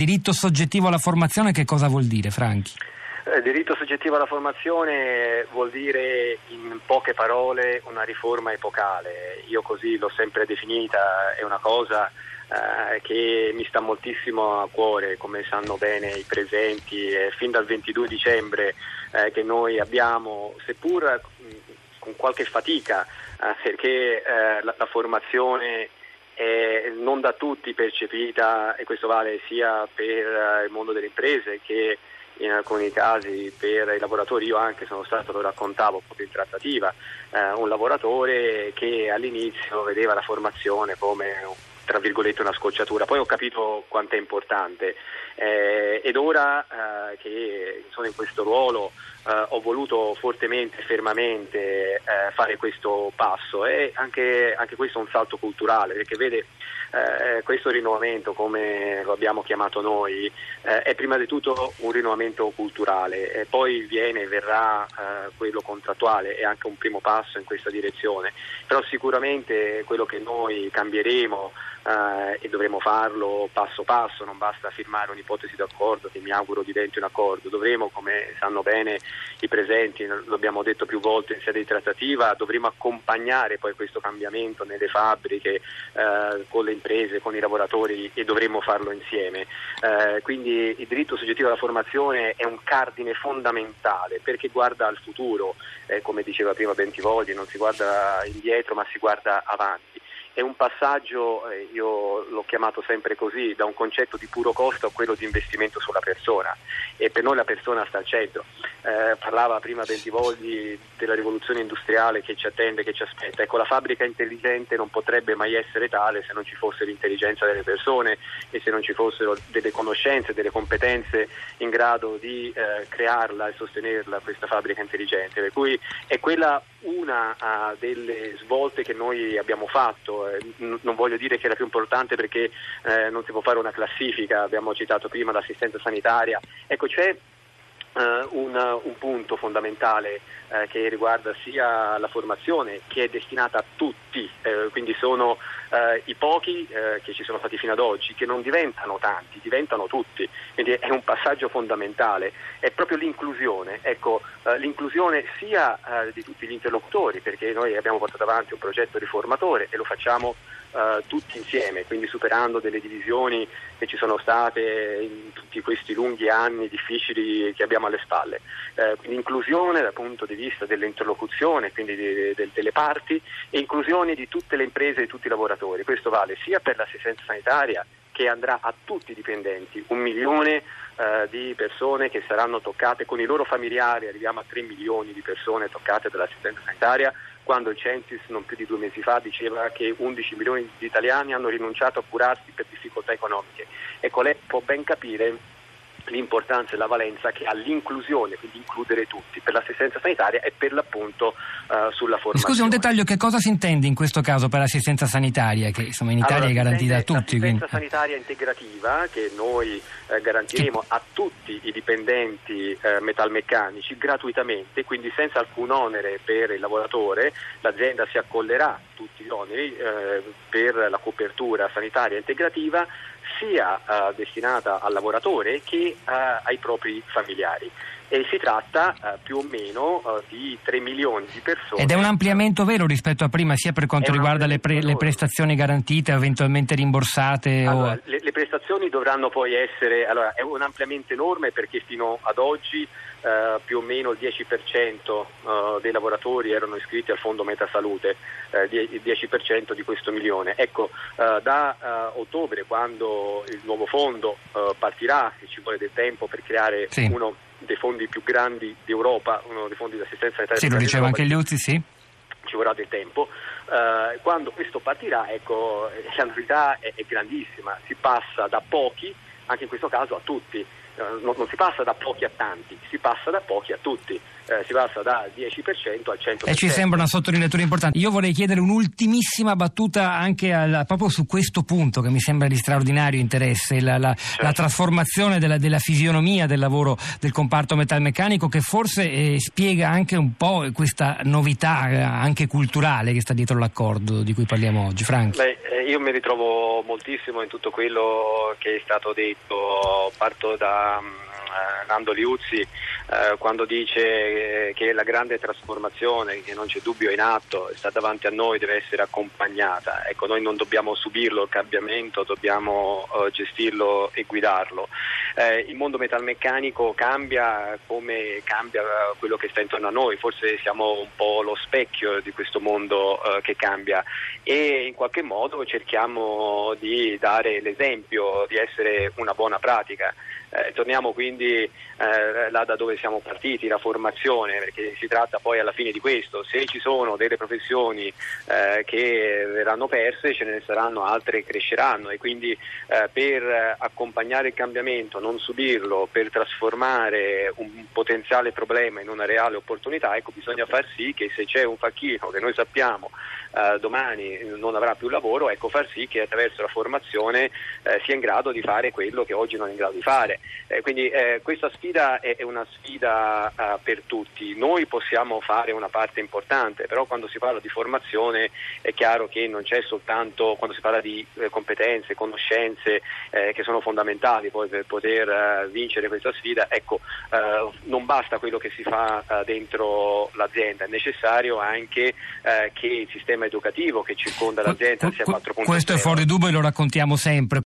Diritto soggettivo alla formazione che cosa vuol dire, Franchi? Eh, diritto soggettivo alla formazione vuol dire in poche parole una riforma epocale. Io così l'ho sempre definita, è una cosa eh, che mi sta moltissimo a cuore, come sanno bene i presenti, fin dal 22 dicembre eh, che noi abbiamo, seppur con qualche fatica, eh, perché la, la formazione eh, non da tutti percepita e questo vale sia per eh, il mondo delle imprese che in alcuni casi per i lavoratori, io anche sono stato, lo raccontavo proprio in trattativa, eh, un lavoratore che all'inizio vedeva la formazione come tra virgolette una scocciatura, poi ho capito quanto è importante. Eh, ed ora eh, che sono in questo ruolo eh, ho voluto fortemente fermamente eh, fare questo passo. E anche, anche, questo è un salto culturale perché vede eh, questo rinnovamento come lo abbiamo chiamato noi eh, è prima di tutto un rinnovamento culturale. E poi viene e verrà quello contrattuale è anche un primo passo in questa direzione. Però sicuramente quello che noi cambieremo eh, e dovremo farlo passo passo, non basta firmare un'ipotesi d'accordo che mi auguro diventi un accordo, dovremo, come sanno bene i presenti, lo abbiamo detto più volte in sede di trattativa, dovremo accompagnare poi questo cambiamento nelle fabbriche, eh, con le imprese, con i lavoratori e dovremo farlo insieme. Eh, quindi il diritto soggettivo alla formazione è un cardine fondamentale perché guarda al futuro, eh, come diceva prima Bentivogli, non si guarda indietro ma si guarda avanti è un passaggio, eh, io l'ho chiamato sempre così, da un concetto di puro costo a quello di investimento sulla persona e per noi la persona sta al centro. Eh, parlava prima Bentivogli della rivoluzione industriale che ci attende, che ci aspetta. Ecco, la fabbrica intelligente non potrebbe mai essere tale se non ci fosse l'intelligenza delle persone e se non ci fossero delle conoscenze, delle competenze in grado di eh, crearla e sostenerla questa fabbrica intelligente. Per cui è quella una uh, delle svolte che noi abbiamo fatto, eh, n- non voglio dire che è la più importante perché eh, non si può fare una classifica, abbiamo citato prima l'assistenza sanitaria, ecco c'è un, un, punto fondamentale uh, che riguarda sia la formazione che è destinata a tutti, uh, quindi sono i pochi che ci sono stati fino ad oggi, che non diventano tanti, diventano tutti, quindi è un passaggio fondamentale, è proprio l'inclusione, ecco, l'inclusione sia di tutti gli interlocutori, perché noi abbiamo portato avanti un progetto riformatore e lo facciamo tutti insieme, quindi superando delle divisioni che ci sono state in tutti questi lunghi anni difficili che abbiamo alle spalle. Quindi inclusione dal punto di vista dell'interlocuzione, quindi di, de, delle parti, e inclusione di tutte le imprese e di tutti i lavoratori. Questo vale sia per l'assistenza sanitaria che andrà a tutti i dipendenti, un milione uh, di persone che saranno toccate con i loro familiari, arriviamo a 3 milioni di persone toccate dall'assistenza sanitaria quando il Censis non più di due mesi fa diceva che 11 milioni di italiani hanno rinunciato a curarsi per difficoltà economiche. Ecco, lei può ben capire l'importanza e la valenza che ha l'inclusione, quindi includere tutti, per l'assistenza sanitaria e per l'appunto uh, sulla formazione. Scusi, un dettaglio, che cosa si intende in questo caso per l'assistenza sanitaria, che insomma in Italia allora, è garantita a tutti? L'assistenza quindi... sanitaria integrativa che noi eh, garantiremo a tutti i dipendenti eh, metalmeccanici gratuitamente, quindi senza alcun onere per il lavoratore, l'azienda si accollerà tutti gli oneri eh, per la copertura sanitaria integrativa sia eh, destinata al lavoratore che eh, ai propri familiari e si tratta eh, più o meno eh, di 3 milioni di persone. Ed è un ampliamento vero rispetto a prima, sia per quanto riguarda le, pre- le, prestazioni garantite, eventualmente rimborsate? Allora, o... le, le, prestazioni dovranno poi essere, allora, è un ampliamento enorme perché fino ad oggi eh, più o meno il 10% eh, dei lavoratori erano iscritti al fondo Metasalute, eh, il 10% di questo milione. Ecco, eh, da ottobre quando il nuovo fondo partirà, e ci vuole del tempo per creare sì. uno dei fondi più grandi d'Europa, uno dei fondi di assistenza sanitaria. Sì, lo diceva anche Liuzzi, sì. Ci vorrà del tempo. Uh, quando questo partirà, ecco, la novità è, è, grandissima, si passa da pochi, anche in questo caso a tutti. Uh, non, non, si passa da pochi a tanti, si passa da pochi a tutti eh, si passa dal 10% al 100%. E ci sembra una sottolineatura importante. Io vorrei chiedere un'ultimissima battuta anche al, proprio su questo punto che mi sembra di straordinario interesse, la, la, certo. la trasformazione della, della, fisionomia del lavoro del comparto metalmeccanico che forse eh, spiega anche un po' questa novità eh, anche culturale che sta dietro l'accordo di cui parliamo oggi. Frank. Beh, Io mi ritrovo moltissimo in tutto quello che è stato detto, parto da eh, Nando Liuzzi eh, quando dice eh, che la grande trasformazione, che non c'è dubbio in atto, sta davanti a noi, deve essere accompagnata. Ecco, noi non dobbiamo subirlo il cambiamento, dobbiamo eh, gestirlo e guidarlo. Eh, il mondo metalmeccanico cambia come cambia quello che sta intorno a noi, forse siamo un po' lo specchio di questo mondo eh, che cambia e in qualche modo cerchiamo di dare l'esempio di essere una buona pratica. Eh, torniamo quindi eh, là da dove siamo partiti, la formazione, perché si tratta poi alla fine di questo. Se ci sono delle professioni eh, che verranno perse, ce ne saranno altre che cresceranno e quindi eh, per accompagnare il cambiamento, non subirlo, per trasformare un potenziale problema in una reale opportunità, ecco, bisogna far sì che se c'è un facchino che noi sappiamo eh, domani non avrà più lavoro, ecco, far sì che attraverso la formazione eh, sia in grado di fare quello che oggi non è in grado di fare. Eh, quindi eh, questa sfida è, è una sfida eh, per tutti. Noi possiamo fare una parte importante, però quando si parla di formazione è chiaro che non c'è soltanto quando si parla di eh, competenze, conoscenze che sono fondamentali poi per poter vincere questa sfida, ecco, non basta quello che si fa dentro l'azienda, è necessario anche che il sistema educativo che circonda l'azienda sia 4.0. Questo è fuori dubbio e lo raccontiamo sempre.